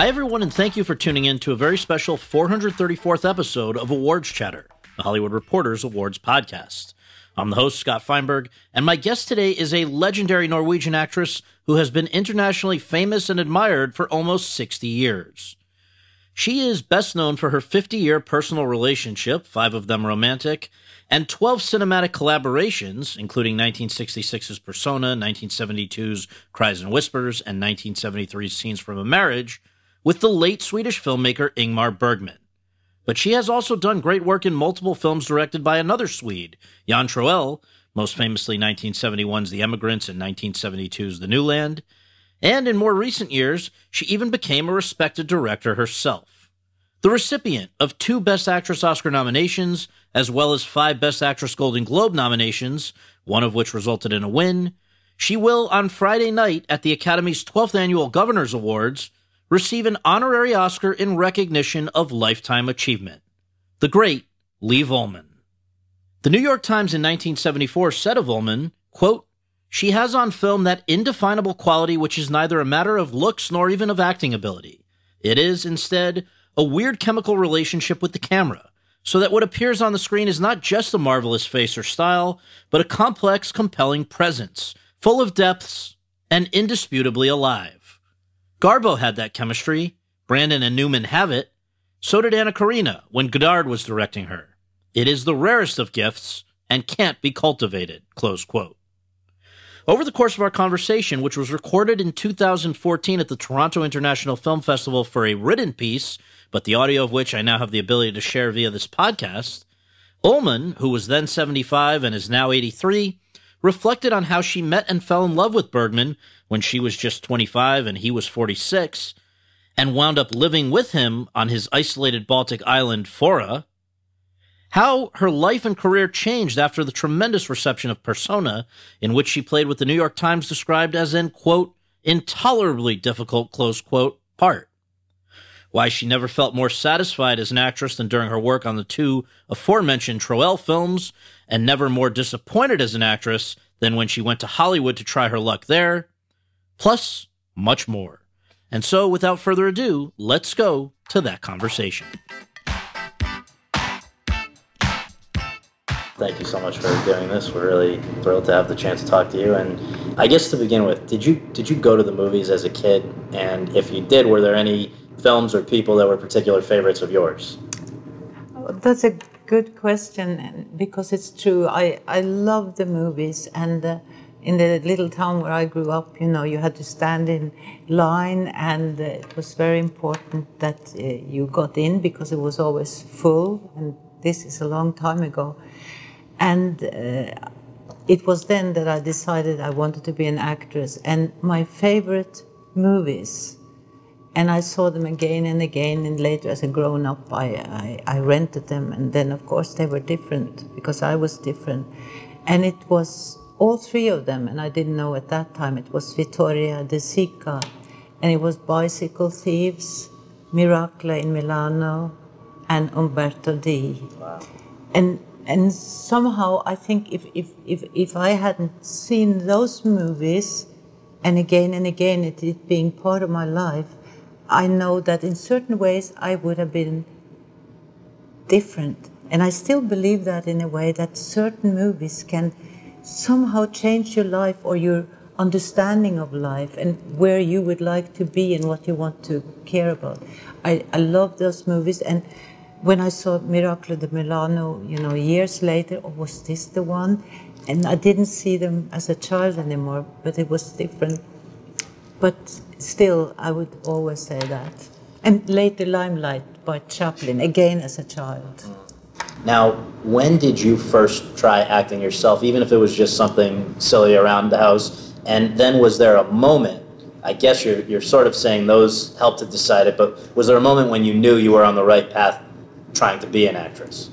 Hi, everyone, and thank you for tuning in to a very special 434th episode of Awards Chatter, the Hollywood Reporters Awards podcast. I'm the host, Scott Feinberg, and my guest today is a legendary Norwegian actress who has been internationally famous and admired for almost 60 years. She is best known for her 50 year personal relationship, five of them romantic, and 12 cinematic collaborations, including 1966's Persona, 1972's Cries and Whispers, and 1973's Scenes from a Marriage, with the late Swedish filmmaker Ingmar Bergman. But she has also done great work in multiple films directed by another Swede, Jan Troell, most famously 1971's The Emigrants and 1972's The New Land. And in more recent years, she even became a respected director herself. The recipient of two Best Actress Oscar nominations, as well as five Best Actress Golden Globe nominations, one of which resulted in a win, she will, on Friday night at the Academy's 12th Annual Governors Awards, receive an honorary Oscar in recognition of lifetime achievement. The great Liv Ullmann. The New York Times in 1974 said of Ullmann, quote, she has on film that indefinable quality which is neither a matter of looks nor even of acting ability. It is, instead, a weird chemical relationship with the camera, so that what appears on the screen is not just a marvelous face or style, but a complex, compelling presence, full of depths and indisputably alive. Garbo had that chemistry. Brando and Newman have it. So did Anna Karina when Godard was directing her. It is the rarest of gifts and can't be cultivated. Close quote. Over the course of our conversation, which was recorded in 2014 at the Toronto International Film Festival for a written piece, but the audio of which I now have the ability to share via this podcast, Ullmann, who was then 75 and is now 83, reflected on how she met and fell in love with Bergman when she was just 25 and he was 46, and wound up living with him on his isolated Baltic island, Fårö. How her life and career changed after the tremendous reception of Persona, in which she played what the New York Times described as an, quote, intolerably difficult, close quote, part. Why she never felt more satisfied as an actress than during her work on the two aforementioned Troell films, and never more disappointed as an actress than when she went to Hollywood to try her luck there, plus much more. And so, without further ado, let's go to that conversation. Thank you so much for doing this. We're really thrilled to have the chance to talk to you. And I guess to begin with, did you did you go to the movies as a kid? And if you did, were there any films or people that were particular favorites of yours? That's a good question because it's true. I, I love the movies and uh, in the little town where I grew up, you know, you had to stand in line and uh, it was very important that uh, you got in because it was always full and this is a long time ago. And uh, it was then that I decided I wanted to be an actress and my favorite movies and I saw them again and again. And later, as a grown up, I, I, I, rented them. And then, of course, they were different because I was different. And it was all three of them, and I didn't know at that time, it was Vittorio De Sica. And it was Bicycle Thieves, Miracle in Milano, and Umberto D. Wow. And, and somehow, I think if, if, if, if I hadn't seen those movies, and again and again, it, it being part of my life, I know that in certain ways I would have been different And I still believe that in a way that certain movies can somehow change your life or your understanding of life and where you would like to be and what you want to care about. I, I love those movies. And when I saw Miracolo di Milano, you know, years later, oh, was this the one? And I didn't see them as a child anymore, but it was different. But still, I would always say that. And later, Limelight by Chaplin, again as a child. Mm. Now, when did you first try acting yourself, even if it was just something silly around the house? And then was there a moment? I guess you're, you're sort of saying those helped to decide it, but was there a moment when you knew you were on the right path trying to be an actress?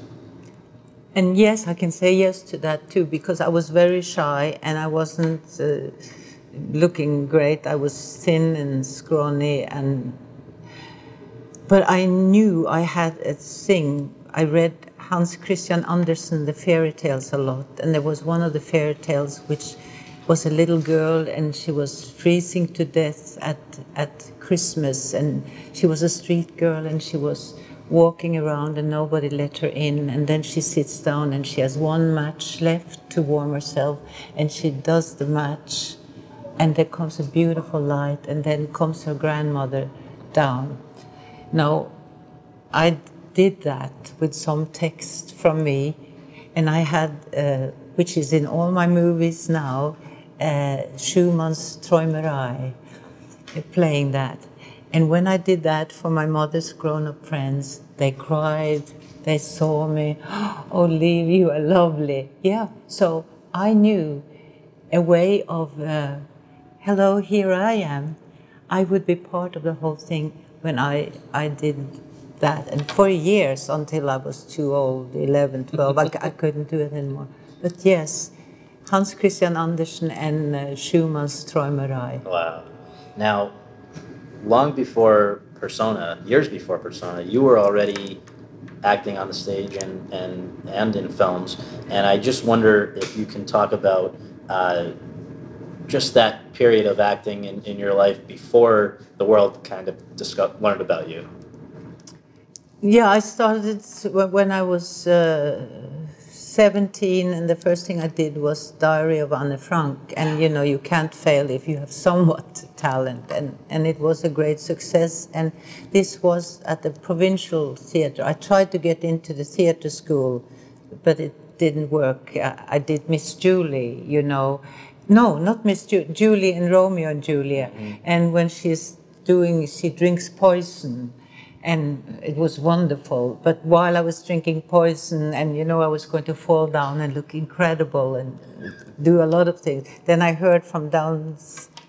And yes, I can say yes to that too, because I was very shy and I wasn't uh, looking great. I was thin and scrawny, and but I knew I had a thing. I read Hans Christian Andersen, the fairy tales, a lot. And there was one of the fairy tales which was a little girl and she was freezing to death at, at Christmas. And she was a street girl and she was walking around and nobody let her in. And then she sits down and she has one match left to warm herself. And she does the match. And there comes a beautiful light. And then comes her grandmother down. Now, I did that with some text from me, and I had, uh, which is in all my movies now, uh, Schumann's Träumerei, uh, playing that. And when I did that for my mother's grown-up friends, they cried, they saw me, oh, Liv, you are lovely. Yeah, so I knew a way of, uh, hello, here I am. I would be part of the whole thing when I, I did that. And for years, until I was too old, 11, 12, I, I couldn't do it anymore. But yes, Hans Christian Andersen and uh, Schumann's Träumerei. Wow. Now, long before Persona, years before Persona, you were already acting on the stage and, and, and in films. And I just wonder if you can talk about uh, just that period of acting in, in your life before the world kind of discovered, learned about you. Yeah, I started when I was uh, 17, and the first thing I did was Diary of Anne Frank. And you know, you can't fail if you have somewhat talent, and, and it was a great success. And this was at the provincial theater. I tried to get into the theater school, but it didn't work. I, I did Miss Julie, you know. No, not Miss Ju- Julie and Romeo and Julia. Mm. And when she's doing, she drinks poison and it was wonderful. But while I was drinking poison, and you know, I was going to fall down and look incredible and do a lot of things, then I heard from down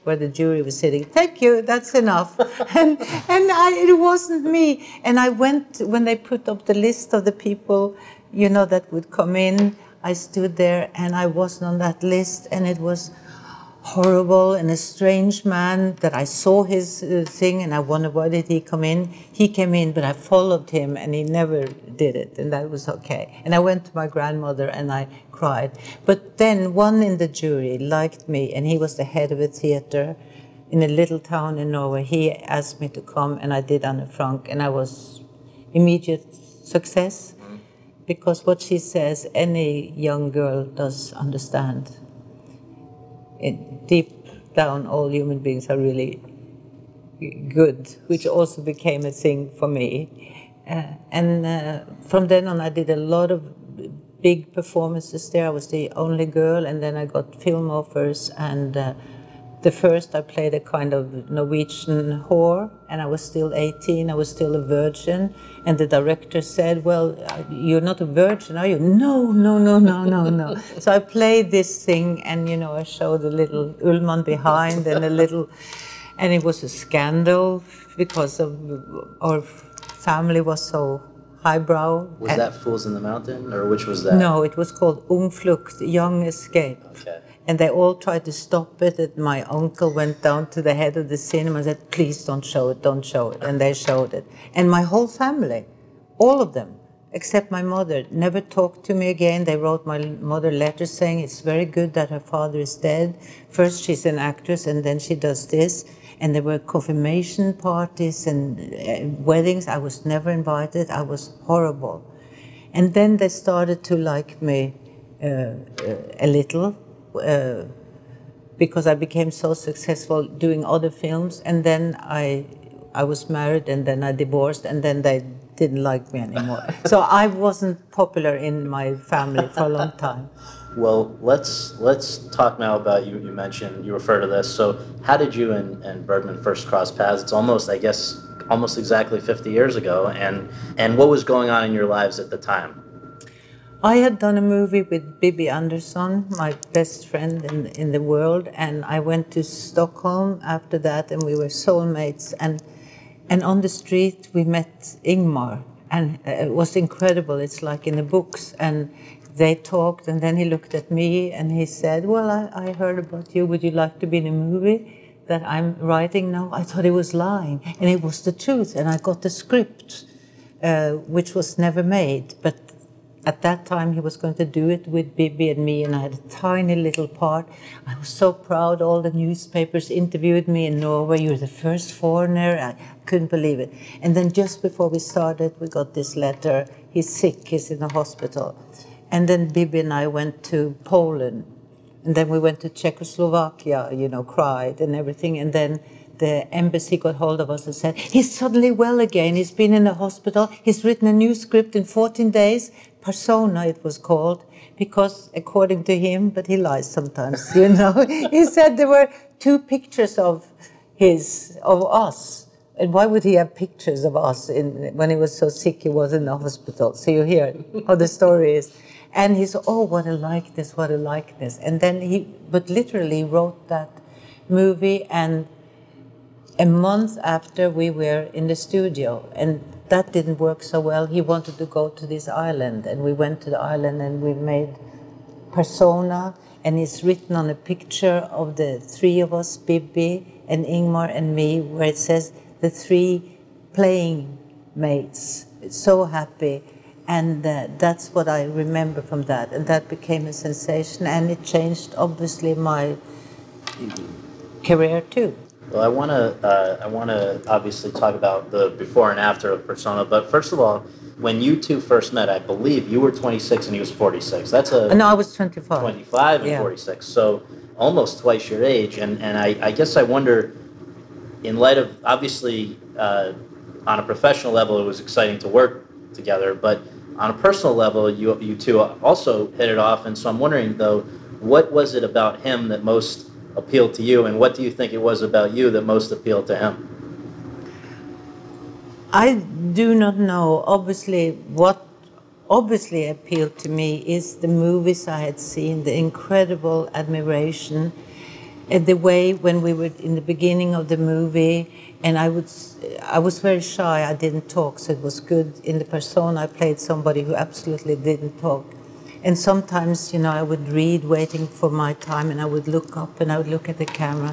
where the jury was sitting, "Thank you, that's enough," and and I, it wasn't me. And I went when they put up the list of the people, you know, that would come in. I stood there, and I wasn't on that list, and it was horrible and a strange man that I saw his uh, thing and I wondered why did he come in. He came in, but I followed him and he never did it, and that was okay. And I went to my grandmother and I cried. But then one in the jury liked me, and he was the head of a theater in a little town in Norway. He asked me to come, and I did Anne Frank, and I was immediate success because what she says, any young girl does understand it, deep down, all human beings are really good, which also became a thing for me. Uh, and uh, from then on, I did a lot of big performances there. I was the only girl, and then I got film offers and. Uh, the first I played a kind of Norwegian whore, and I was still 18, I was still a virgin. And the director said, Well, you're not a virgin, are you? No, no, no, no, no, no. so I played this thing, and you know, I showed a little Ullman behind and a little, and it was a scandal because of our family was so highbrow. Was and that Fools in the Mountain, or which was that? No, it was called Ung flukt, Young Escape. Okay and they all tried to stop it. And my uncle went down to the head of the cinema and said, please don't show it, don't show it. And they showed it. And my whole family, all of them, except my mother, never talked to me again. They wrote my mother letters saying it's very good that her father is dead. First, she's an actress, and then she does this. And there were confirmation parties and uh, weddings. I was never invited. I was horrible. And then they started to like me uh, uh, a little uh, because I became so successful doing other films. And then I, I was married and then I divorced and then they didn't like me anymore. so I wasn't popular in my family for a long time. Well, let's let's talk now about you. You mentioned you refer to this. So, how did you and, and Bergman first cross paths? It's almost, I guess, almost exactly 50 years ago. And and what was going on in your lives at the time? I had done a movie with Bibi Andersson, my best friend in in the world, and I went to Stockholm after that, and we were soulmates. And and on the street we met Ingmar, and it was incredible. It's like in the books, and they talked, and then he looked at me and he said, Well, I, I heard about you. Would you like to be in a movie that I'm writing now? I thought he was lying, and it was the truth. And I got the script, uh, which was never made. But at that time, he was going to do it with Bibi and me, and I had a tiny little part. I was so proud. All the newspapers interviewed me in Norway. You're the first foreigner. I couldn't believe it. And then just before we started, we got this letter. He's sick. He's in the hospital. And then Bibi and I went to Poland. And then we went to Czechoslovakia, you know, cried and everything. And then the embassy got hold of us and said, He's suddenly well again. He's been in the hospital. He's written a new script in 14 days. Persona, it was called, because according to him, but he lies sometimes, you know, he said there were two pictures of his, of us. And why would he have pictures of us in, when he was so sick he was in the hospital? So you hear how the story is. And he said, oh, what a likeness, what a likeness. And then he, but literally wrote that movie and a month after we were in the studio and that didn't work so well. He wanted to go to this island and we went to the island and we made persona and it's written on a picture of the three of us, Bibi and Ingmar and me, where it says the three playing mates. It's so happy and uh, that's what I remember from that. And that became a sensation, and it changed, obviously, my career too. Well, I want to uh, I want to obviously talk about the before and after of Persona, but first of all, when you two first met, I believe you were 26 and he was 46. That's a no, I was 25. 25 and yeah. 46, so almost twice your age. And and I, I guess I wonder, in light of obviously uh, on a professional level, it was exciting to work together, but on a personal level, you you two also hit it off, and so I'm wondering though, what was it about him that most appealed to you, and what do you think it was about you that most appealed to him? I do not know. Obviously, what obviously appealed to me is the movies I had seen, the incredible admiration, and the way when we were in the beginning of the movie and I would, I was very shy. I didn't talk, so it was good. In the persona, I played somebody who absolutely didn't talk. And sometimes, you know, I would read, waiting for my time, and I would look up and I would look at the camera,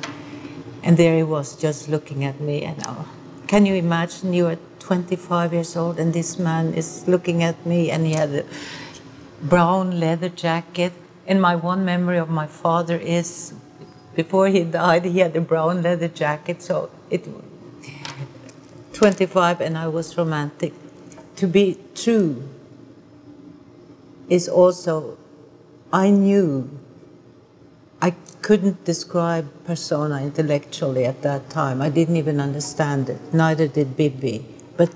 and there he was, just looking at me. And oh, can you imagine? You are 25 years old, and this man is looking at me, and he had a brown leather jacket. And my one memory of my father is, before he died, he had a brown leather jacket, so it 25 and I was romantic. To be true is also, I knew I couldn't describe persona intellectually at that time. I didn't even understand it, neither did Bibi. But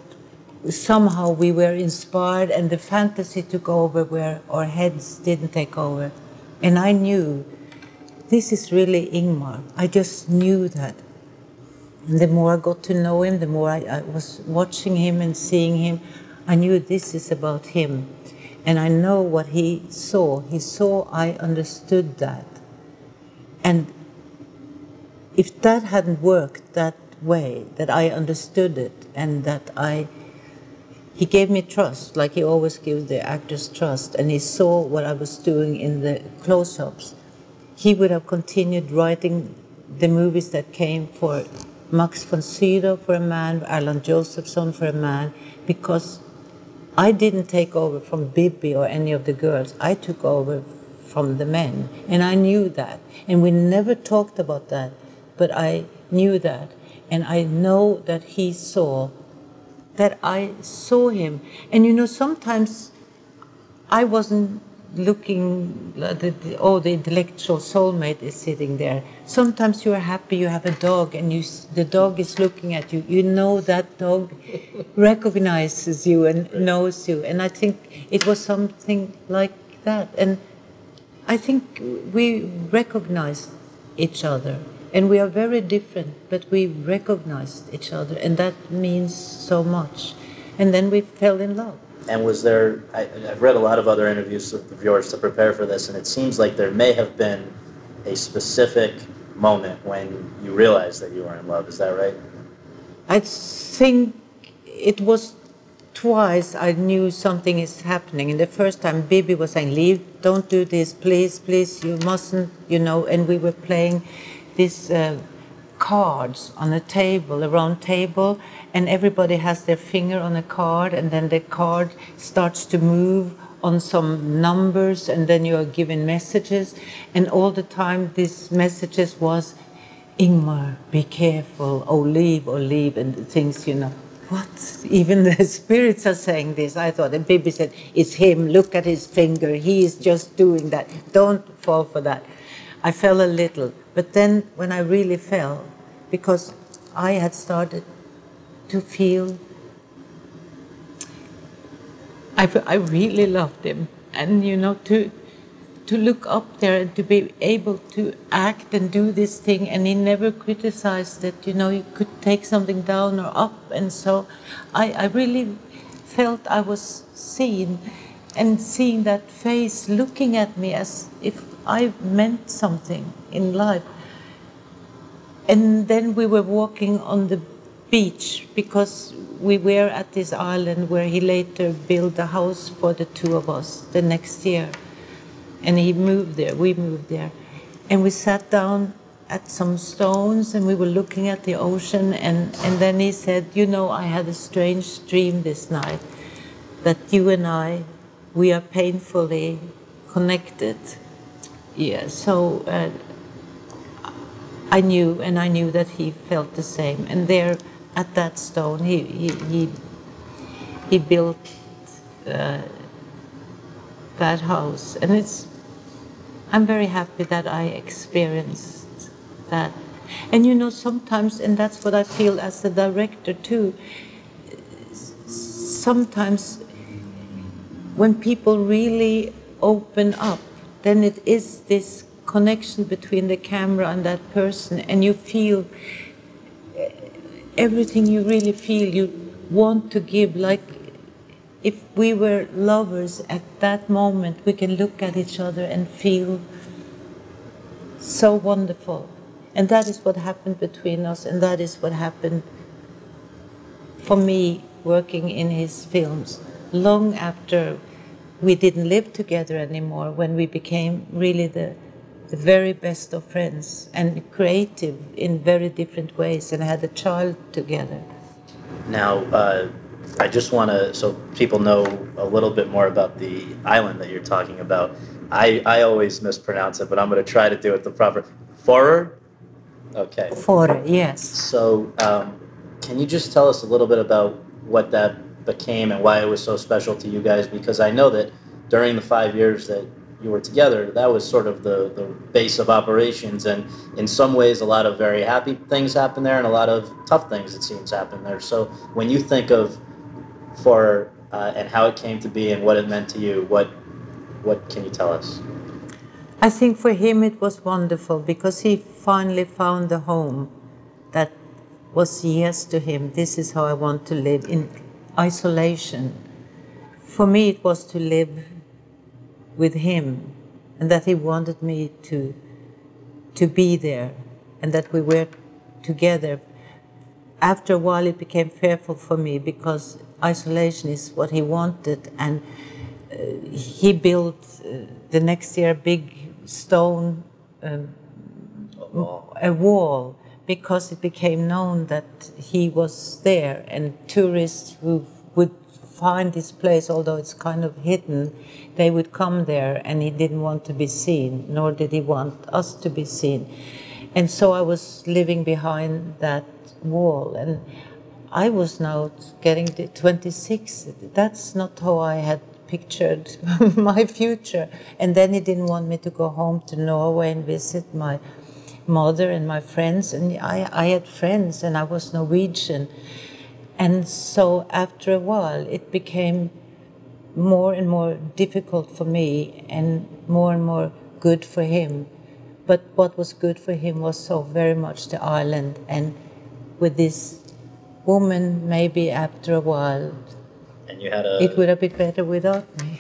somehow we were inspired and the fantasy took over where our heads didn't take over. And I knew this is really Ingmar. I just knew that. And the more I got to know him, the more I, I was watching him and seeing him, I knew this is about him. And I know what he saw. He saw I understood that. And if that hadn't worked that way, that I understood it and that I he gave me trust, like he always gives the actors trust, and he saw what I was doing in the close ups. He would have continued writing the movies that came for Max von Sydow for a man, Erland Josephson for a man, because I didn't take over from Bibi or any of the girls. I took over from the men, and I knew that. And we never talked about that, but I knew that. And I know that he saw that I saw him. And you know, sometimes I wasn't looking, oh, the intellectual soulmate is sitting there. Sometimes you are happy you have a dog and you, the dog is looking at you. You know that dog recognizes you and knows you. And I think it was something like that. And I think we recognized each other. And we are very different, but we recognized each other. And that means so much. And then we fell in love. And was there, I, have read a lot of other interviews of yours to prepare for this, and it seems like there may have been a specific moment when you realized that you were in love. Is that right? I think it was twice I knew something is happening. And the first time, Bibi was saying, Leave, don't do this, please, please, you mustn't, you know. And we were playing this. uh, cards on a table, a round table, and everybody has their finger on a card, and then the card starts to move on some numbers, and then you are given messages, and all the time these messages was, Ingmar, be careful, oh leave, oh leave, and the things, you know. What? Even the spirits are saying this. I thought, and Bibi said, It's him, look at his finger, he is just doing that. Don't fall for that. I fell a little, but then when I really fell, because I had started to feel I, I really loved him. And, you know, to, to look up there and to be able to act and do this thing. And he never criticized that, you know, you could take something down or up. And so I, I really felt I was seen and seeing that face looking at me as if I meant something in life. And then we were walking on the beach because we were at this island where he later built a house for the two of us the next year. And he moved there, we moved there. And we sat down at some stones and we were looking at the ocean. And, and then he said, You know, I had a strange dream this night that you and I, we are painfully connected. Yeah, so uh, I knew, and I knew that he felt the same. And there, at that stone. He, he, he, he built uh, that house. And it's, I'm very happy that I experienced that. And you know, sometimes, and that's what I feel as the director too, sometimes when people really open up, then it is this connection between the camera and that person, and you feel eh, everything you really feel you want to give like if we were lovers at that moment we can look at each other and feel so wonderful. And that is what happened between us and that is what happened for me working in his films long after we didn't live together anymore when we became really the the very best of friends and creative in very different ways and had a child together. Now, uh, I just want to, so people know a little bit more about the island that you're talking about. I, I always mispronounce it, but I'm going to try to do it the proper. Forer? Okay. Forer, yes. So, um, can you just tell us a little bit about what that became and why it was so special to you guys? Because I know that during the five years that you were together, that was sort of the, the base of operations. And in some ways, a lot of very happy things happened there, and a lot of tough things, it seems, happened there. So when you think of for uh, and how it came to be and what it meant to you, what what can you tell us? I think for him it was wonderful because he finally found a home that was yes to him. This is how I want to live in isolation. For me, it was to live with him and that he wanted me to to be there and that we were together after a while it became fearful for me because isolation is what he wanted and uh, he built uh, the next year a big stone um, a wall because it became known that he was there and tourists who would find this place, although it's kind of hidden, they would come there and he didn't want to be seen, nor did he want us to be seen. And so I was living behind that wall. And I was now getting to 26. That's not how I had pictured my future. And then he didn't want me to go home to Norway and visit my mother and my friends. And I, I had friends, and I was Norwegian. And so after a while, it became more and more difficult for me and more and more good for him. But what was good for him was so very much the island. And with this woman, maybe after a while, and you had a. it would have been better without me.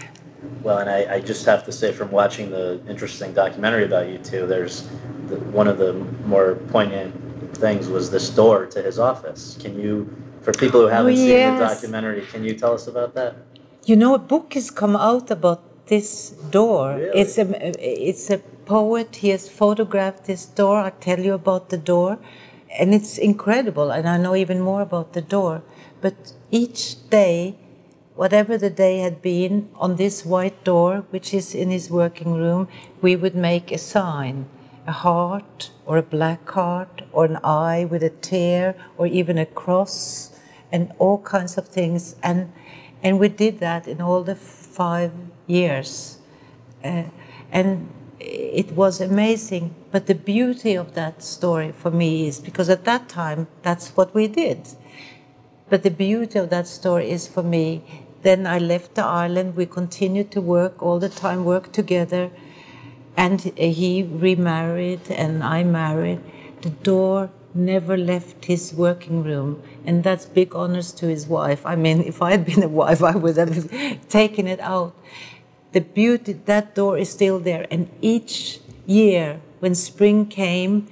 Well, and I, I just have to say, from watching the interesting documentary about you two, there's the, one of the more poignant things was this door to his office. Can you, for people who oh, haven't seen the documentary, can you tell us about that? You know, a book has come out about this door. Really? It's a it's a poet. He has photographed this door. I tell you about the door, and it's incredible. And I know even more about the door. But each day, whatever the day had been, on this white door, which is in his working room, we would make a sign, a heart or a black heart or an eye with a tear or even a cross, and all kinds of things. And and we did that in all the five years. Uh, and it was amazing. But the beauty of that story for me is because at that time, that's what we did. But the beauty of that story is for me, then I left the island. We continued to work all the time, work together. And he remarried and I married. The door never left his working room. And that's big honors to his wife. I mean, if I had been a wife, I would have taken it out. The beauty, that door is still there. And each year, when spring came,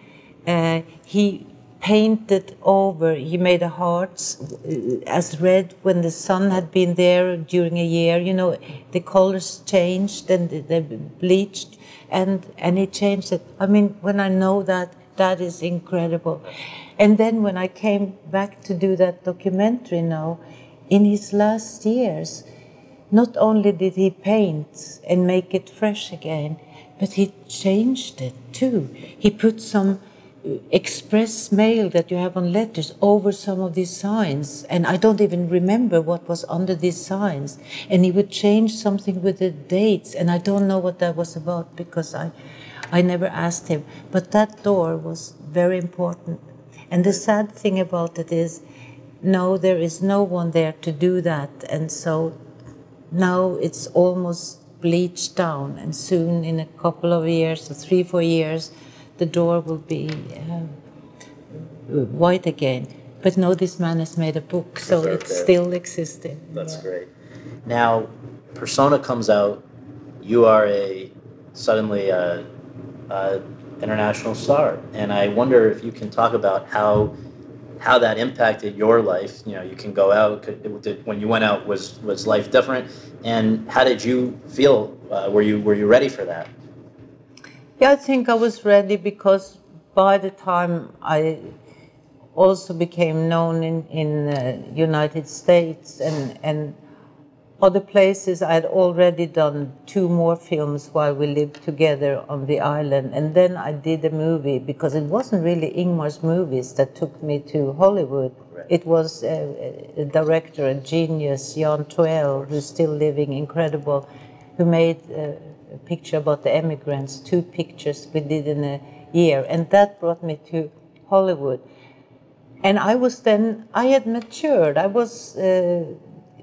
uh, he painted over, he made a heart uh, as red when the sun had been there during a year. You know, the colors changed and they bleached, and, and he changed it. I mean, when I know that, that is incredible. And then when I came back to do that documentary now, in his last years, not only did he paint and make it fresh again, but he changed it too. He put some express mail that you have on letters over some of these signs, and I don't even remember what was under these signs. And he would change something with the dates, and I don't know what that was about because I, I never asked him. But that door was very important. And the sad thing about it is, no, there is no one there to do that, and so now it's almost bleached down, and soon, in a couple of years, or three, four years, the door will be uh, white again. But no, this man has made a book, so Preserved it's it. still existing. That's Yeah. great. Now, Persona comes out. You are a suddenly a, a international star, and I wonder if you can talk about how how that impacted your life. You know, you can go out. Could, did, when you went out, was was life different? And how did you feel? Uh, were you were you ready for that? Yeah, I think I was ready because by the time I also became known in in uh, United States and and other places, I had already done two more films while we lived together on the island, and then I did a movie because it wasn't really Ingmar's movies that took me to Hollywood. Right. It was a, a director, a genius, Jan Troell, who's still living, incredible, who made uh, picture about the immigrants, two pictures we did in a year, and that brought me to Hollywood. And I was then, I had matured. I was, uh,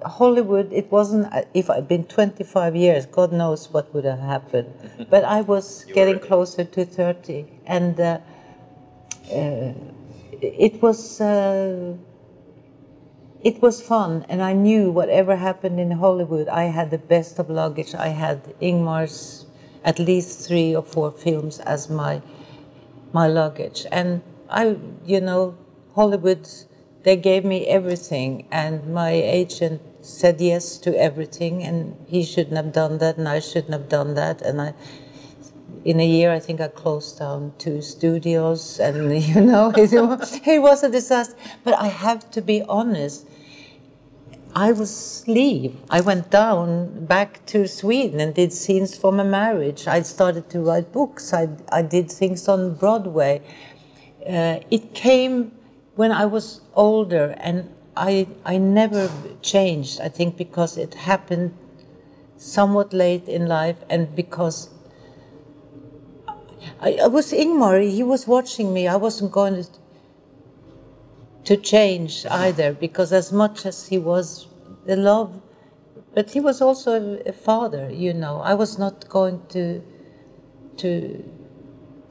Hollywood, it wasn't, uh, if I'd been 25 years, God knows what would have happened. but I was You getting closer to 30. And uh, uh, it was, uh, it was fun. And I knew whatever happened in Hollywood, I had the best of luggage. I had Ingmar's at least three or four films as my my luggage. And I, you know, Hollywood, they gave me everything, and my agent said yes to everything, and he shouldn't have done that, and I shouldn't have done that, and I. In a year, I think I closed down two studios, and you know, it, it was a disaster. But I have to be honest. I was leave. I went down back to Sweden and did scenes from a marriage. I started to write books. I, I did things on Broadway. Uh, it came when I was older, and I I never changed. I think because it happened somewhat late in life, and because I, I was Ingmar, he was watching me. I wasn't going to, to change either, because as much as he was the love, but he was also a, a father, you know. I was not going to to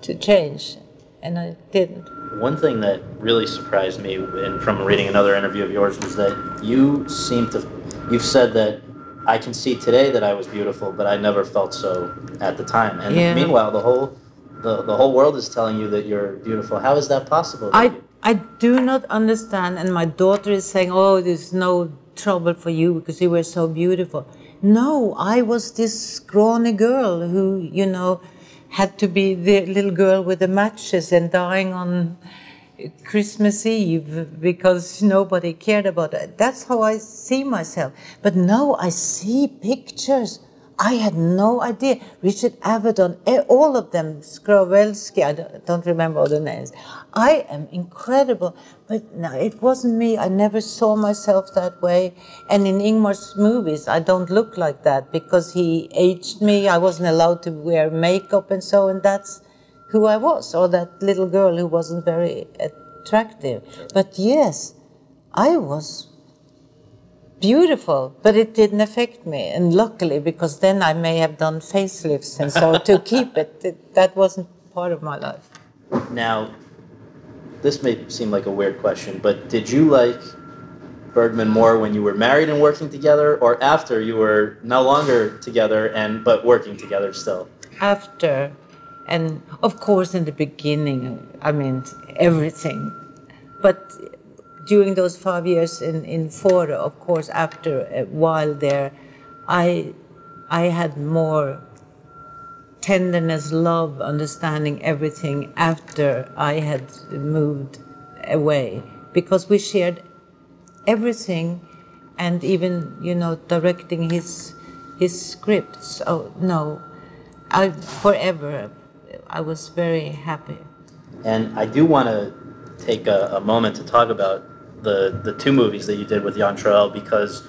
to change, and I didn't. One thing that really surprised me, and from reading another interview of yours, was that you seem to. You've said that I can see today that I was beautiful, but I never felt so at the time. And Yeah. meanwhile, the whole the, the whole world is telling you that you're beautiful. How is that possible? I I do not understand, and my daughter is saying, "Oh, there's no trouble for you because you were so beautiful." No, I was this scrawny girl who, you know, had to be the little girl with the matches and dying on Christmas Eve because nobody cared about it. That's how I see myself. But now I see pictures. I had no idea. Richard Avedon, eh, all of them, Skrovelsky, I don't- don't remember all the names. I am incredible. But no, it wasn't me. I never saw myself that way. And in Ingmar's movies, I don't look like that because he aged me. I wasn't allowed to wear makeup and so, and that's who I was, or that little girl who wasn't very attractive. But yes, I was beautiful, but it didn't affect me. And luckily, because then I may have done facelifts and so to keep it, it, that wasn't part of my life. Now, this may seem like a weird question, but did you like Bergman more when you were married and working together, or after you were no longer together and but working together still? After, and of course, in the beginning, I mean, everything. But during those five years in, in Fårö, of course, after a while there, I, I had more tenderness, love, understanding everything after I had moved away. Because we shared everything and even you know directing his his scripts. Oh no. I forever I was very happy. And I do want to take a, a moment to talk about the the two movies that you did with Jan Troell because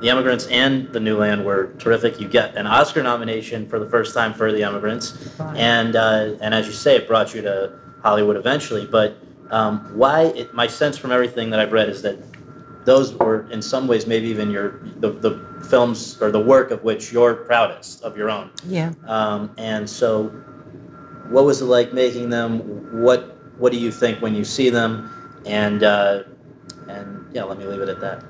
The Immigrants and The New Land were terrific. You get an Oscar nomination for the first time for The Immigrants, and uh, and as you say, it brought you to Hollywood eventually. But um, why? It, my sense from everything that I've read is that those were in some ways maybe even your the, the films or the work of which you're proudest of your own. yeah Um, and so, what was it like making them? What What do you think when you see them? And uh, and yeah, let me leave it at that.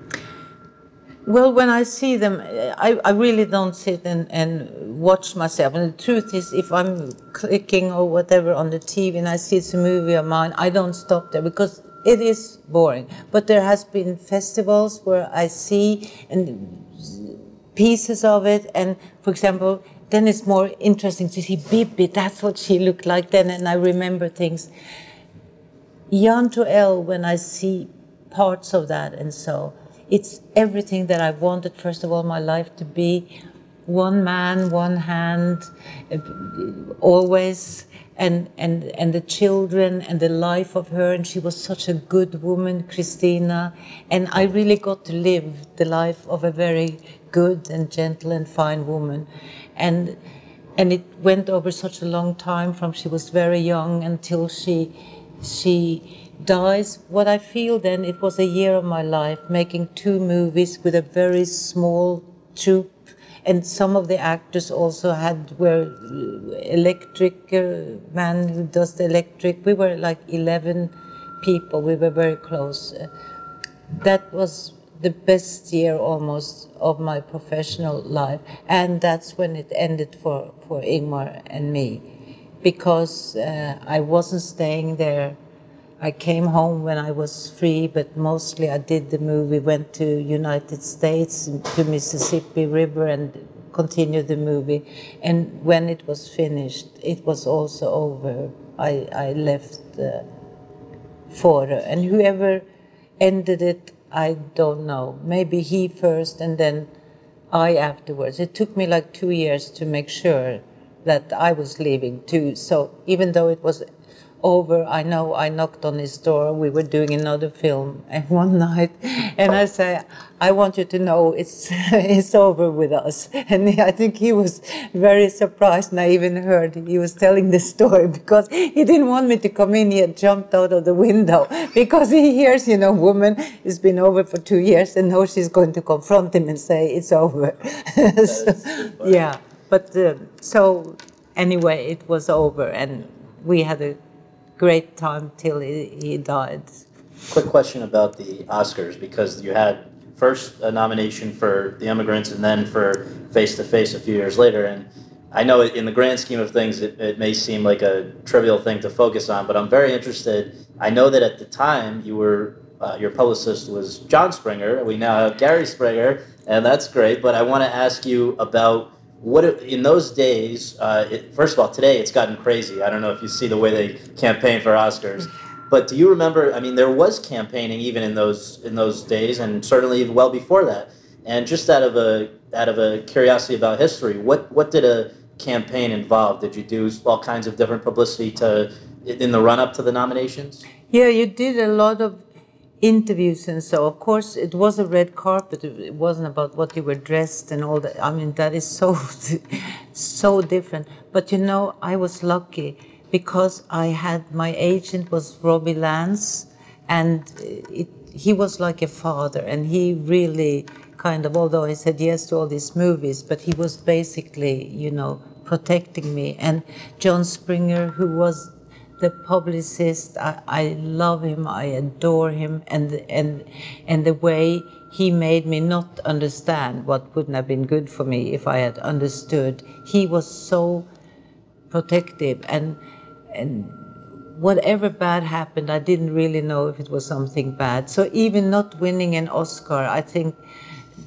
Well, when I see them, I, I really don't sit and, and watch myself. And the truth is, if I'm clicking or whatever on the TV and I see it's a movie of mine, I don't stop there because it is boring. But there has been festivals where I see and pieces of it, and for example, then it's more interesting to see Bibi. That's what she looked like then, and I remember things. Jan Troell, when I see parts of that and so, it's everything that I wanted, first of all, my life to be one man, one hand, uh, always, and, and, and the children and the life of her. And she was such a good woman, Christina. And I really got to live the life of a very good and gentle and fine woman. And and it went over such a long time from she was very young until she she dies what i feel then it was a year of my life making two movies with a very small troupe. And some of the actors also had were electric uh, man who does the electric. We were like 11 people. We were very close. Uh, that was the best year almost of my professional life. And that's when it ended for, for ingmar and me. Because uh, i wasn't staying there i came home when i was free but mostly i did the movie went to united states to mississippi river and continued the movie. And when it was finished it was also over. I, I left uh, for and whoever ended it i don't know. Maybe he first and then i afterwards. It took me like two years to make sure that I was leaving too. So even though it was over. I know I knocked on his door. We were doing another film, and one night, and I say, "I want you to know it's it's over with us." And I think he was very surprised, and I even heard he was telling the story because he didn't want me to come in. He had jumped out of the window because he hears, you know, woman it's been over for two years, and now she's going to confront him and say it's over. so, yeah, but uh, so anyway, it was over, and we had a great time till he, he died. Quick question about the Oscars because you had first a nomination for The Immigrants and then for Face to Face a few years later. And I know in the grand scheme of things, it, it may seem like a trivial thing to focus on, but I'm very interested. I know that at the time you were uh, your publicist was John Springer. We now have Gary Springer, and that's great. But I want to ask you about what in those days uh, it, first of all today it's gotten crazy. I don't know if you see the way they campaign for oscars but do you remember i mean there was campaigning even in those in those days and certainly well before that. And just out of a out of a curiosity about history what what did a campaign involve? Did you do all kinds of different publicity to in the run up to the nominations? Yeah you did a lot of interviews and so of course it was a red carpet. It wasn't about what you were dressed and all that. I mean that is so so different. But you know i was lucky because i had my agent was Robby Lantz and it, he was like a father and he really kind of although i said yes to all these movies but he was basically you know protecting me. And john springer who was the publicist. I, I love him. I adore him, and and and the way he made me not understand what wouldn't have been good for me if I had understood. He was so protective, and and whatever bad happened, I didn't really know if it was something bad. So even not winning an Oscar, I think.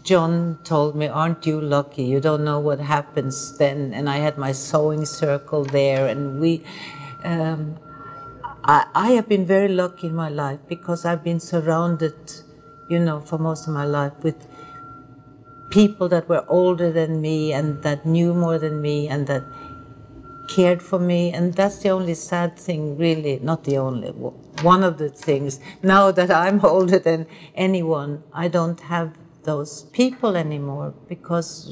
John told me, Aren't you lucky? You don't know what happens then. And I had my sewing circle there, and we, um, I, I, have been very lucky in my life because I've been surrounded, you know, for most of my life with people that were older than me and that knew more than me and that cared for me. And that's the only sad thing, really, not the only, one of the things. Now that I'm older than anyone, I don't have those people anymore because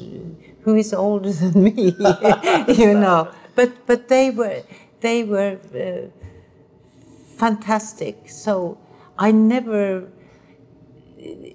who is older than me, you know? But, but they were they were uh, fantastic. So I never,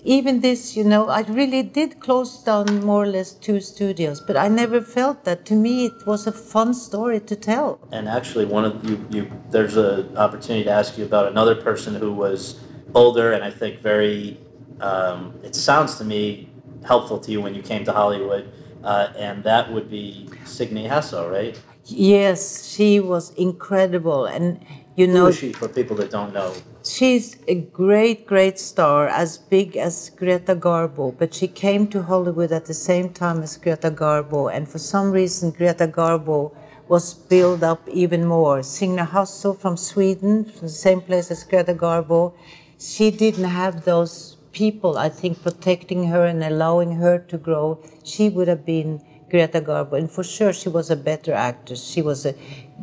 even this, you know, I really did close down more or less two studios, but I never felt that. To me, it was a fun story to tell. And actually, one of you, you there's an opportunity to ask you about another person who was older and I think very. Um, it sounds to me helpful to you when you came to Hollywood, uh, and that would be Signe Hasso, right? Yes, she was incredible, and you know. Who is she for people that don't know? She's a great, great star, as big as Greta Garbo, but she came to Hollywood at the same time as Greta Garbo, and for some reason, Greta Garbo was built up even more. Signe Hasso from Sweden, from the same place as Greta Garbo, she didn't have those people, I think, protecting her and allowing her to grow. She would have been Greta Garbo, and for sure she was a better actress. She was a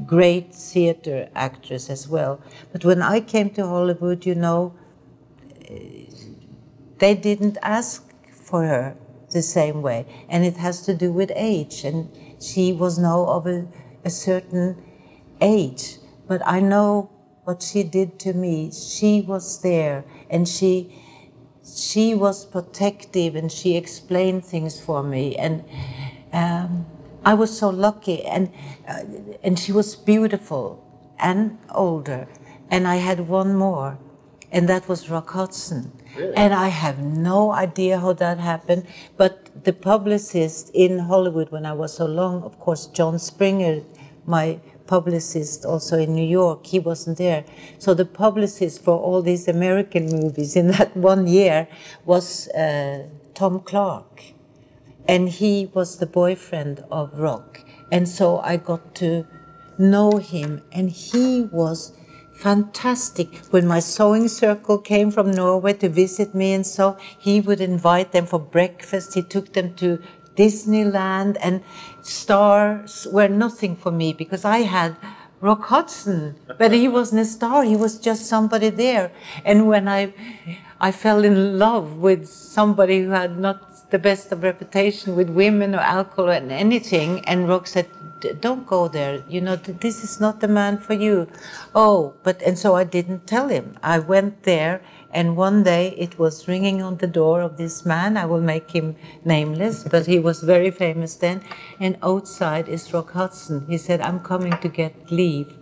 great theater actress as well. But when I came to Hollywood, you know, they didn't ask for her the same way, and it has to do with age. And she was now of a, a certain age, but I know what she did to me. She was there, and she she was protective, and she explained things for me, and um, I was so lucky, and uh, and she was beautiful and older, and I had one more, and that was Rock Hudson. Really? And I have no idea how that happened, but the publicist in Hollywood when I was so long, of course, John Springer, my publicist also in New York, he wasn't there. So the publicist for all these American movies in that one year was uh, Tom Clark and he was the boyfriend of Rock. And so I got to know him, and he was fantastic. When my sewing circle came from Norway to visit me, and so he would invite them for breakfast. He took them to Disneyland, and stars were nothing for me because I had Rock Hudson, but he wasn't a star. He was just somebody there. And when I, I fell in love with somebody who had not the best of reputation with women or alcohol and anything, and Rock said, "Don't go there. You know, this is not the man for you." Oh, but and so I didn't tell him. I went there and one day it was ringing on the door of this man. I will make him nameless, but he was very famous then. And outside is Rock Hudson. He said, I'm coming to get Liv.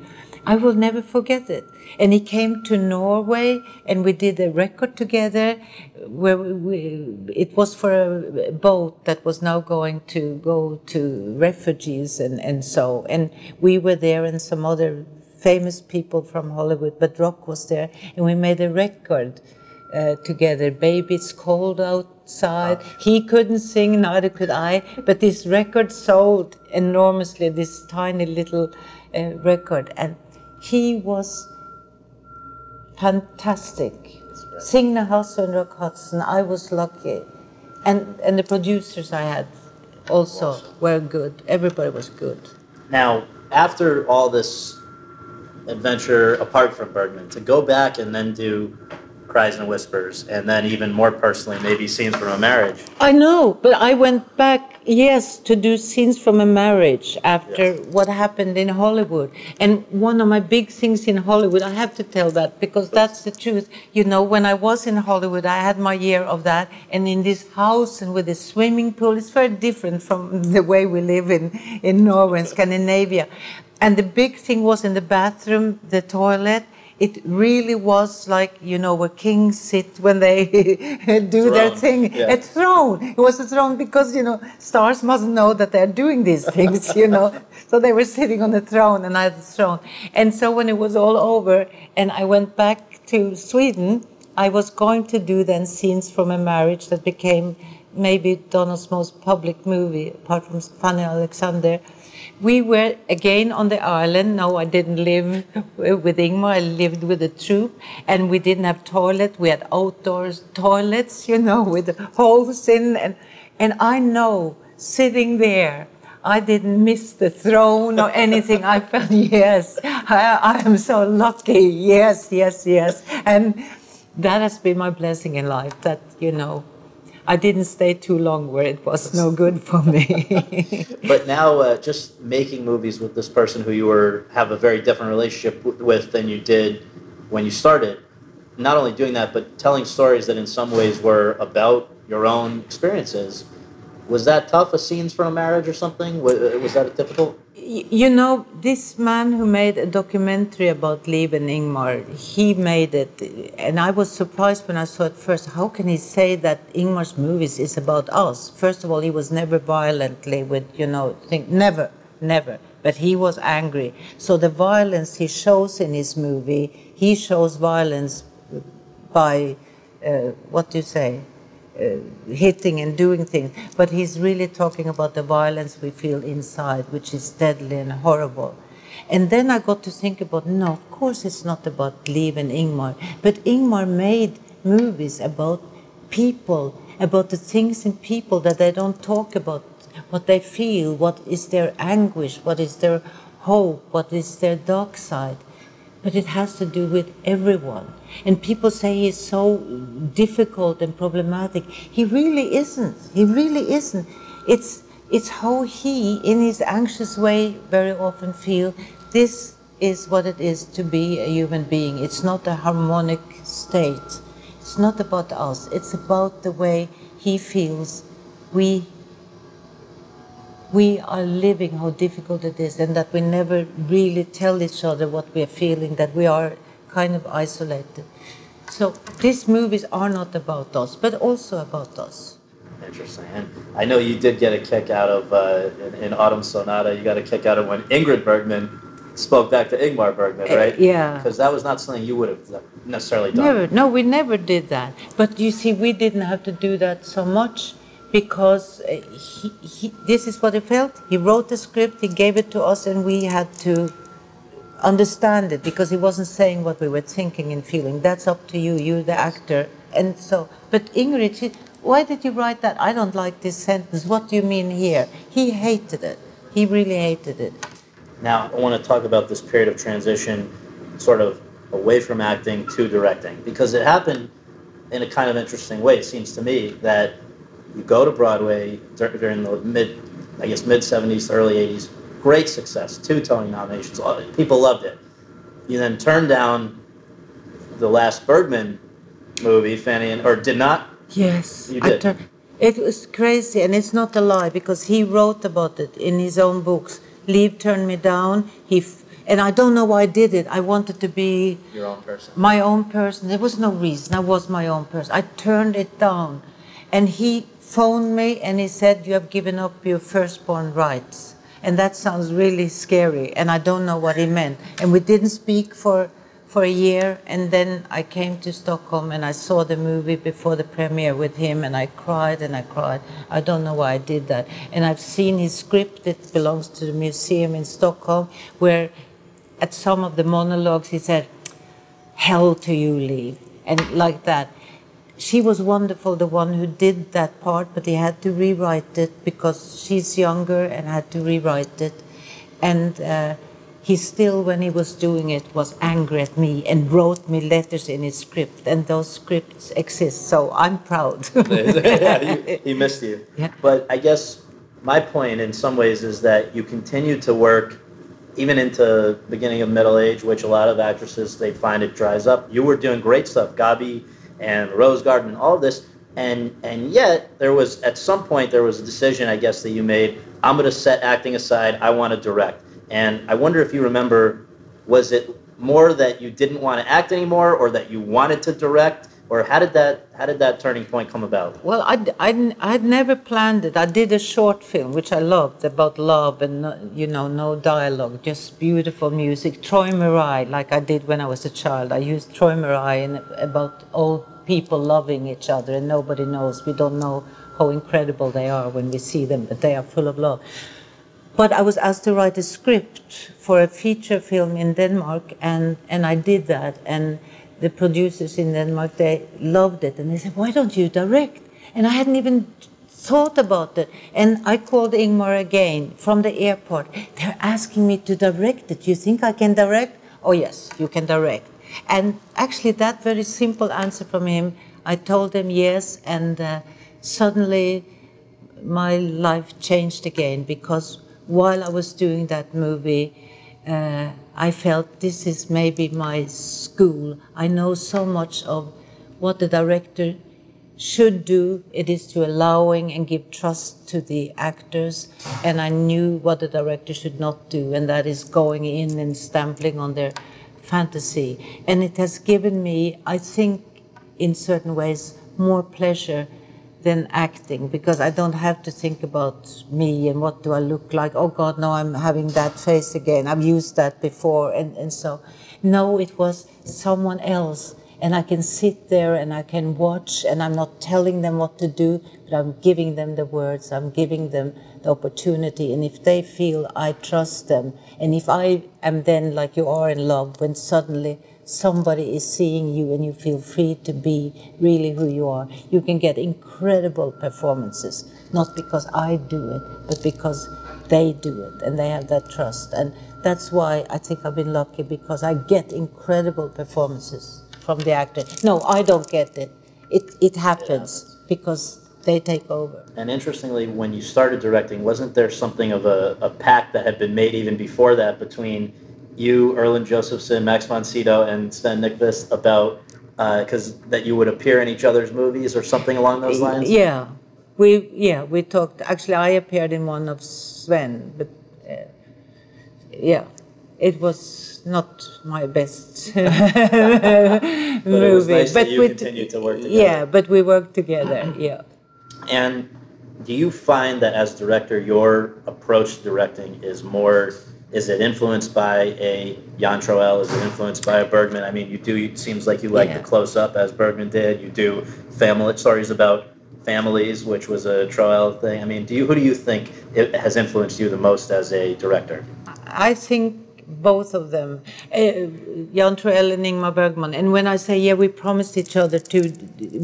I will never forget it. And he came to Norway and we did a record together where we, it was for a boat that was now going to go to refugees and, and so. And we were there and some other famous people from Hollywood, but Rock was there, and we made a record uh, together. Baby, it's cold outside. He couldn't sing, neither could I, but this record sold enormously. This tiny little uh, record, and he was fantastic. Signe Hasso and Rock Hudson. I was lucky, and and the producers I had also were good. Everybody was good. Now, after all this adventure apart from Bergman to go back and then do Cries and Whispers, and then even more personally, maybe scenes from a marriage. I know, but I went back, yes, to do scenes from a marriage after yes. what happened in Hollywood. And one of my big things in Hollywood, I have to tell that because that's the truth. You know, when I was in Hollywood, I had my year of that, and in this house and with a swimming pool, it's very different from the way we live in, in Norway and Scandinavia. And the big thing was in the bathroom, the toilet. It really was like, you know, where kings sit when they do throne. their thing. Yeah. A throne. It was a throne because, you know, stars must know that they're doing these things, you know. so they were sitting on the throne and I had the throne. And so when it was all over and I went back to Sweden, I was going to do then scenes from a marriage that became maybe Donald's most public movie, apart from Fanny Alexander we were again on the island. No, I didn't live with Ingmar. I lived with the troupe, and we didn't have toilet. We had outdoors toilets, you know, with holes in. And, and I know sitting there, I didn't miss the throne or anything. I felt, yes, I, I am so lucky. Yes, yes, yes. And that has been my blessing in life that, you know, I didn't stay too long where it was no good for me. but now, uh, just making movies with this person who you were have a very different relationship with than you did when you started. Not only doing that, but telling stories that in some ways were about your own experiences. Was that tough? A scenes from a marriage or something? Was, was that difficult? You know, this man who made a documentary about Liv and Ingmar, he made it, and I was surprised when I saw it first. How can he say that Ingmar's movies is about us? First of all, he was never violently with, you know, think never, never. But he was angry. So the violence he shows in his movie, he shows violence by, uh, what do you say? Uh, hitting and doing things, but he's really talking about the violence we feel inside, which is deadly and horrible. And then I got to think about no, of course it's not about Liv and Ingmar, but Ingmar made movies about people, about the things in people that they don't talk about, what they feel, what is their anguish, what is their hope, what is their dark side but it has to do with everyone. And people say he's so difficult and problematic. He really isn't. He really isn't. It's, it's how he, in his anxious way, very often feel this is what it is to be a human being. It's not a harmonic state. It's not about us. It's about the way he feels we we are living how difficult it is and that we never really tell each other what we are feeling, that we are kind of isolated. So these movies are not about us, but also about us. Interesting. And I know you did get a kick out of, uh, in, in, Autumn Sonata, you got a kick out of when Ingrid Bergman spoke back to Ingmar Bergman, right? Uh, yeah. Because that was not something you would have necessarily done. Never. No, we never did that. But you see, we didn't have to do that so much because uh, he, he, this is what he felt. He wrote the script, he gave it to us, and we had to understand it because he wasn't saying what we were thinking and feeling. That's up to you. You're the actor. And so, but Ingrid, she, why did you write that? I don't like this sentence. What do you mean here? He hated it. He really hated it. Now, I want to talk about this period of transition, sort of away from acting to directing, because it happened in a kind of interesting way, it seems to me, that you go to Broadway during the mid, I guess, mid 70s, early 80s, great success, two Tony nominations, people loved it. You then turn down the last Bergman movie, Fanny, and, or did not? Yes. You did. it was crazy, and it's not a lie because he wrote about it in his own books. Liv turned me down. He f- and I don't know why I did it. I wanted to be your own person. My own person. There was no reason. I was my own person. I turned it down, and he phoned me and he said, "You have given up your firstborn rights." And that sounds really scary, and I don't know what he meant. And we didn't speak for for a year, and then I came to Stockholm and I saw the movie before the premiere with him, and I cried and I cried. I don't know why I did that. And I've seen his script, that belongs to the museum in Stockholm, where at some of the monologues he said, Hell to you, Liv, and like that. She was wonderful, the one who did that part, but he had to rewrite it because she's younger and had to rewrite it. And uh, he still, when he was doing it, was angry at me and wrote me letters in his script, and those scripts exist. So I'm proud. yeah, he, he, missed you. Yeah. But I guess my point, in some ways, is that you continue to work even into beginning of middle age, which a lot of actresses they find it dries up. You were doing great stuff, Gaby and Rose Garden, all this, and and yet there was at some point there was a decision, I guess, that you made. I'm going to set acting aside. I want to direct and I wonder if you remember, was it more that you didn't want to act anymore, or that you wanted to direct, or how did that how did that turning point come about? Well, I I I'd never planned it. I did a short film which I loved about love and uh, you know no dialogue, just beautiful music. Troy Mirai, like I did when I was a child. I used Troy in about old people loving each other, and nobody knows. We don't know how incredible they are when we see them, but they are full of love. But I was asked to write a script for a feature film in Denmark, and, and I did that. And the producers in Denmark, they loved it. And they said, Why don't you direct? And I hadn't even thought about it. And I called Ingmar again from the airport. They're asking me to direct it. Do you think I can direct? Oh, yes, you can direct. And actually, that very simple answer from him, I told him yes, and uh, suddenly my life changed again because while I was doing that movie, uh, I felt this is maybe my school. I know so much of what the director should do. It is to allowing and give trust to the actors, and I knew what the director should not do, and that is going in and stamping on their fantasy. And it has given me, I think, in certain ways, more pleasure than acting because I don't have to think about me and what do I look like. Oh God, no, I'm having that face again. I've used that before. And, and so, no, it was someone else. And I can sit there and I can watch and I'm not telling them what to do, but I'm giving them the words, I'm giving them the opportunity. And if they feel I trust them, and if I am then like you are in love, when suddenly somebody is seeing you and you feel free to be really who you are, you can get incredible performances. Not because I do it, but because they do it and they have that trust. And that's why I think I've been lucky because I get incredible performances from the actor. No, I don't get it. It, it happens because they take over. And interestingly, when you started directing, wasn't there something of a, a pact that had been made even before that between you, Erland Josephson, Max von Sydow, and Sven Nykvist about because uh, that you would appear in each other's movies or something along those lines? Yeah, we yeah we talked. Actually, I appeared in one of Sven, but uh, yeah, it was not my best movie. but it was nice but that you we continued to work together. Yeah, but we worked together. Yeah. And do you find that as director, your approach to directing is more is it influenced by a Jan Troell? Is it influenced by a Bergman? I mean, you do. It seems like you like yeah. the close up as Bergman did. You do family stories about families, which was a Troell thing. I mean, do you who do you think it has influenced you the most as a director? I think both of them, uh, Jan Troell and Ingmar Bergman. And when I say yeah, we promised each other to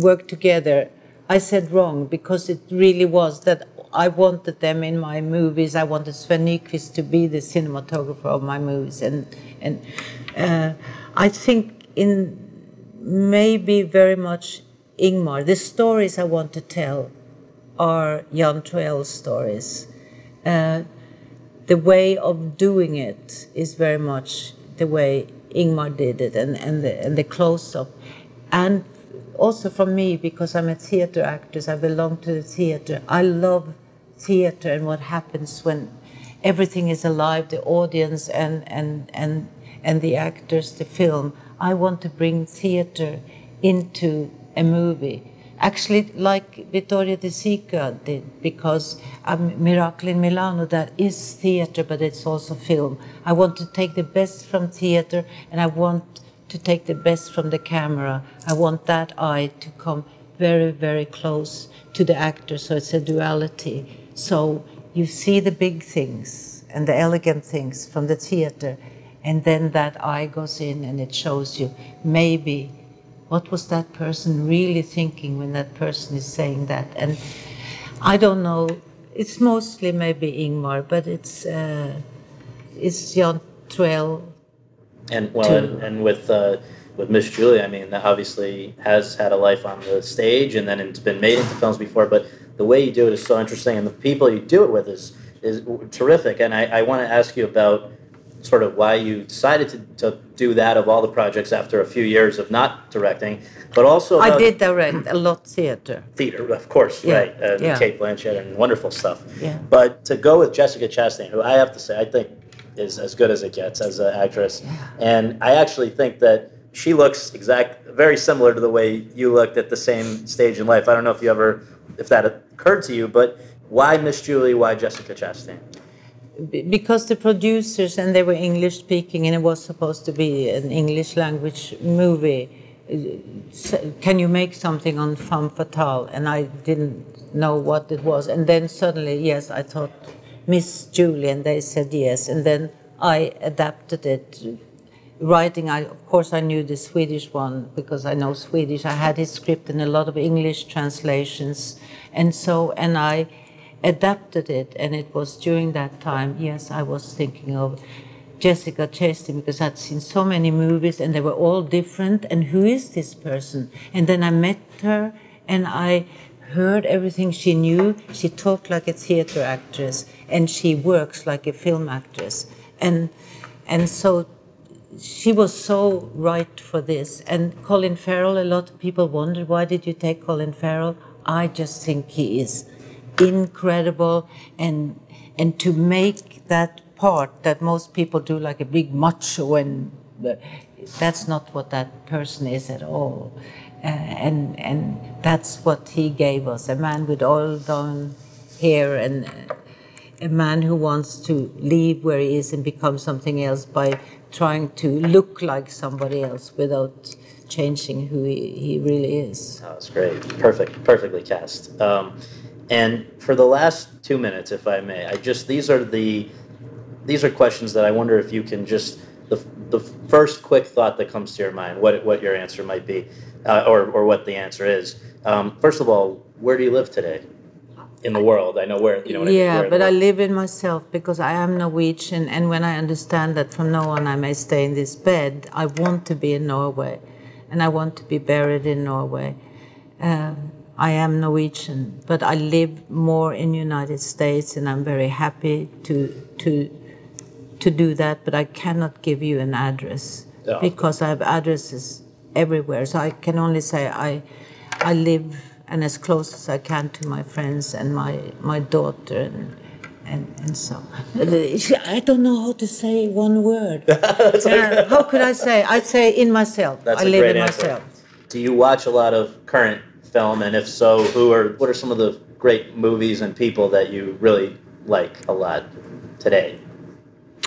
work together. I said wrong because it really was that I wanted them in my movies. I wanted Sven Nykvist to be the cinematographer of my movies, and and uh, I think in maybe very much Ingmar. The stories I want to tell are Jan Troell stories. Uh, the way of doing it is very much the way Ingmar did it, and and the and the close up, and also for me because I'm a theater actress. I belong to the theater. I love theater and what happens when everything is alive, the audience and, and, and, and the actors, the film. I want to bring theater into a movie. Actually, like Vittorio De Sica did, because um, Miracle in Milano, that is theater, but it's also film. I want to take the best from theater and I want to take the best from the camera. I want that eye to come very, very close to the actor, so it's a duality. So you see the big things and the elegant things from the theater, and then that eye goes in and it shows you maybe what was that person really thinking when that person is saying that. And I don't know. It's mostly maybe Ingmar, but it's uh, it's Jan Troell. And well, and, and with. Uh, with Miss Julie, I mean, obviously has had a life on the stage, and then it's been made into films before. But the way you do it is so interesting, and the people you do it with is is terrific. And I, I want to ask you about sort of why you decided to, to do that of all the projects after a few years of not directing, but also I did direct a lot theater. Theater, of course, yeah. right? Uh, yeah. Cate Blanchett and wonderful stuff. Yeah. But to go with Jessica Chastain, who I have to say I think is as good as it gets as an actress, yeah. and I actually think that she looks exact very similar to the way you looked at the same stage in life. I don't know if you ever if that occurred to you, but why Miss Julie? Why Jessica Chastain? Because the producers and they were English speaking, and it was supposed to be an English language movie. Can you make something on femme fatale? And I didn't know what it was. And then suddenly, yes, I thought Miss Julie, and they said yes. And then I adapted it writing, I, of course, I knew the Swedish one because I know Swedish. I had his script and a lot of English translations, and so and I adapted it. And it was during that time, yes, I was thinking of Jessica Chastain because I'd seen so many movies and they were all different. And who is this person? And then I met her and I heard everything she knew. She talked like a theater actress and she works like a film actress. And and so she was so right for this. And Colin Farrell, a lot of people wondered, why did you take Colin Farrell? I just think he is incredible. And, and to make that part that most people do, like a big macho, and that's not what that person is at all. Uh, and, and that's what he gave us a man with oil down hair and a man who wants to leave where he is and become something else by trying to look like somebody else without changing who he, he really is. Oh, that's great. Perfect. Perfectly cast. Um, and for the last two minutes, if I may, I just these are the these are questions that I wonder if you can just the, the first quick thought that comes to your mind, what what your answer might be, uh, or or what the answer is. Um, first of all, where do you live today? In the world. I know where you know. yeah, I mean, but I live in myself because I am Norwegian, and when I understand that from now on I may stay in this bed, I want to be in Norway, and I want to be buried in Norway. Um, I am Norwegian, but I live more in United States, and I'm very happy to to to do that. But I cannot give you an address because I have addresses everywhere. So I can only say I I live and as close as I can to my friends and my my daughter and and, and so I don't know how to say one word. How could I say? I'd say in myself. That's I live in answer. myself. Do you watch a lot of current film, and if so, who are what are some of the great movies and people that you really like a lot today?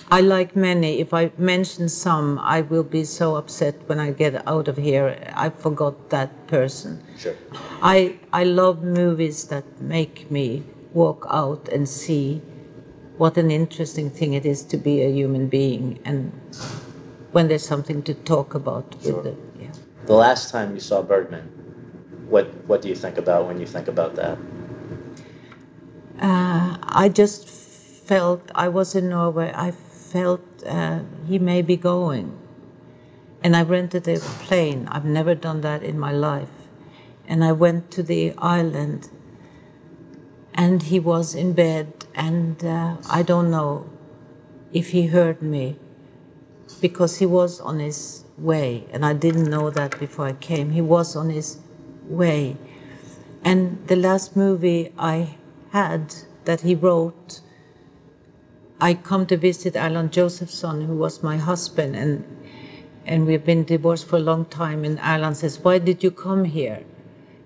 I like many. If I mention some, I will be so upset when I get out of here. I forgot that person. Sure. I I love movies that make me walk out and see what an interesting thing it is to be a human being, and when there's something to talk about with Sure. the yeah. The last time you saw Bergman, what what do you think about when you think about that? Uh, I just felt I was in Norway. I felt uh, he may be going, and I rented a plane. I've never done that in my life, and I went to the island. And he was in bed, and uh, I don't know if he heard me because he was on his way, and I didn't know that before I came. He was on his way. And the last movie I had that he wrote, I come to visit Erland Josephson, who was my husband, and and we've been divorced for a long time. And Erland says, "Why did you come here?"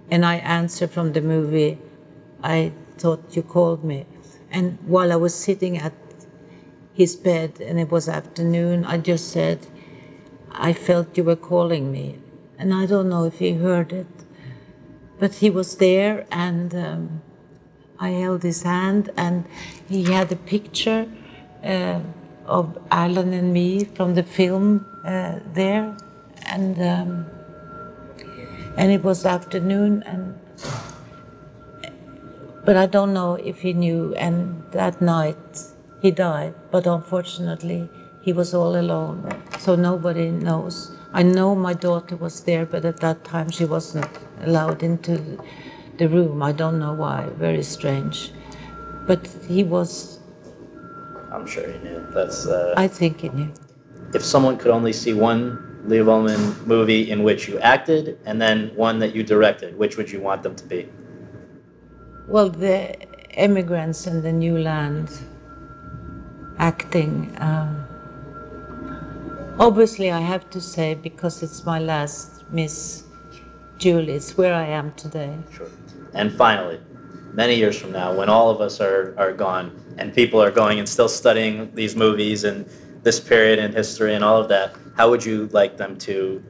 And I answer from the movie, "I thought you called me." And while I was sitting at his bed and it was afternoon, I just said, "I felt you were calling me," and I don't know if he heard it, but he was there and. Um, I held his hand, and he had a picture of Erland and me from the film uh, there, and um, and it was afternoon, and but I don't know if he knew. And that night he died, but unfortunately he was all alone, so nobody knows. I know my daughter was there, but at that time she wasn't allowed into the room. I don't know why. Very strange. But he was. I'm sure he knew. That's. Uh, I think he knew. If someone could only see one Liv Ullmann movie in which you acted and then one that you directed, which would you want them to be? Well, the immigrants in the new land acting. Um, obviously, I have to say because it's my last Miss Julie. It's where I am today. Sure. And finally, many years from now, when all of us are, are gone and people are going and still studying these movies and this period in history and all of that, how would you like them to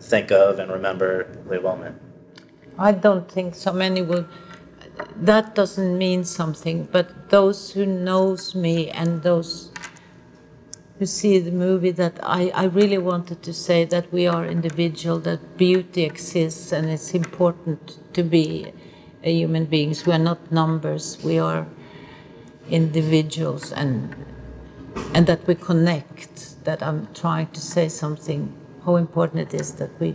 think of and remember Liv Ullmann? I don't think so many will. That doesn't mean something, but those who knows me and those who see the movie, that I, I really wanted to say that we are individual, that beauty exists, and it's important to be human beings. We are not numbers. We are individuals, and and that we connect. That I'm trying to say something. How important it is that we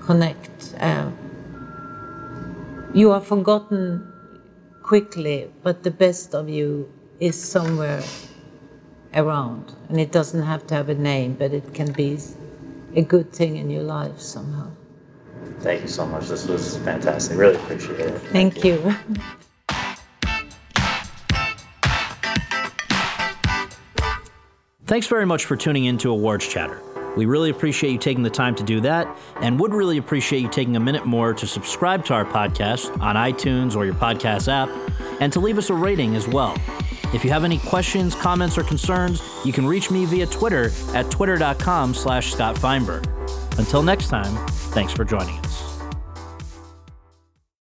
connect. Uh, you are forgotten quickly, but the best of you is somewhere around, and it doesn't have to have a name, but it can be a good thing in your life somehow. Thank you so much. This was fantastic. Really appreciate it. Thank, Thank you. you. Thanks very much for tuning in to Awards Chatter. We really appreciate you taking the time to do that and would really appreciate you taking a minute more to subscribe to our podcast on iTunes or your podcast app and to leave us a rating as well. If you have any questions, comments, or concerns, you can reach me via Twitter at twitter.com slash Scott Feinberg. Until next time, thanks for joining us.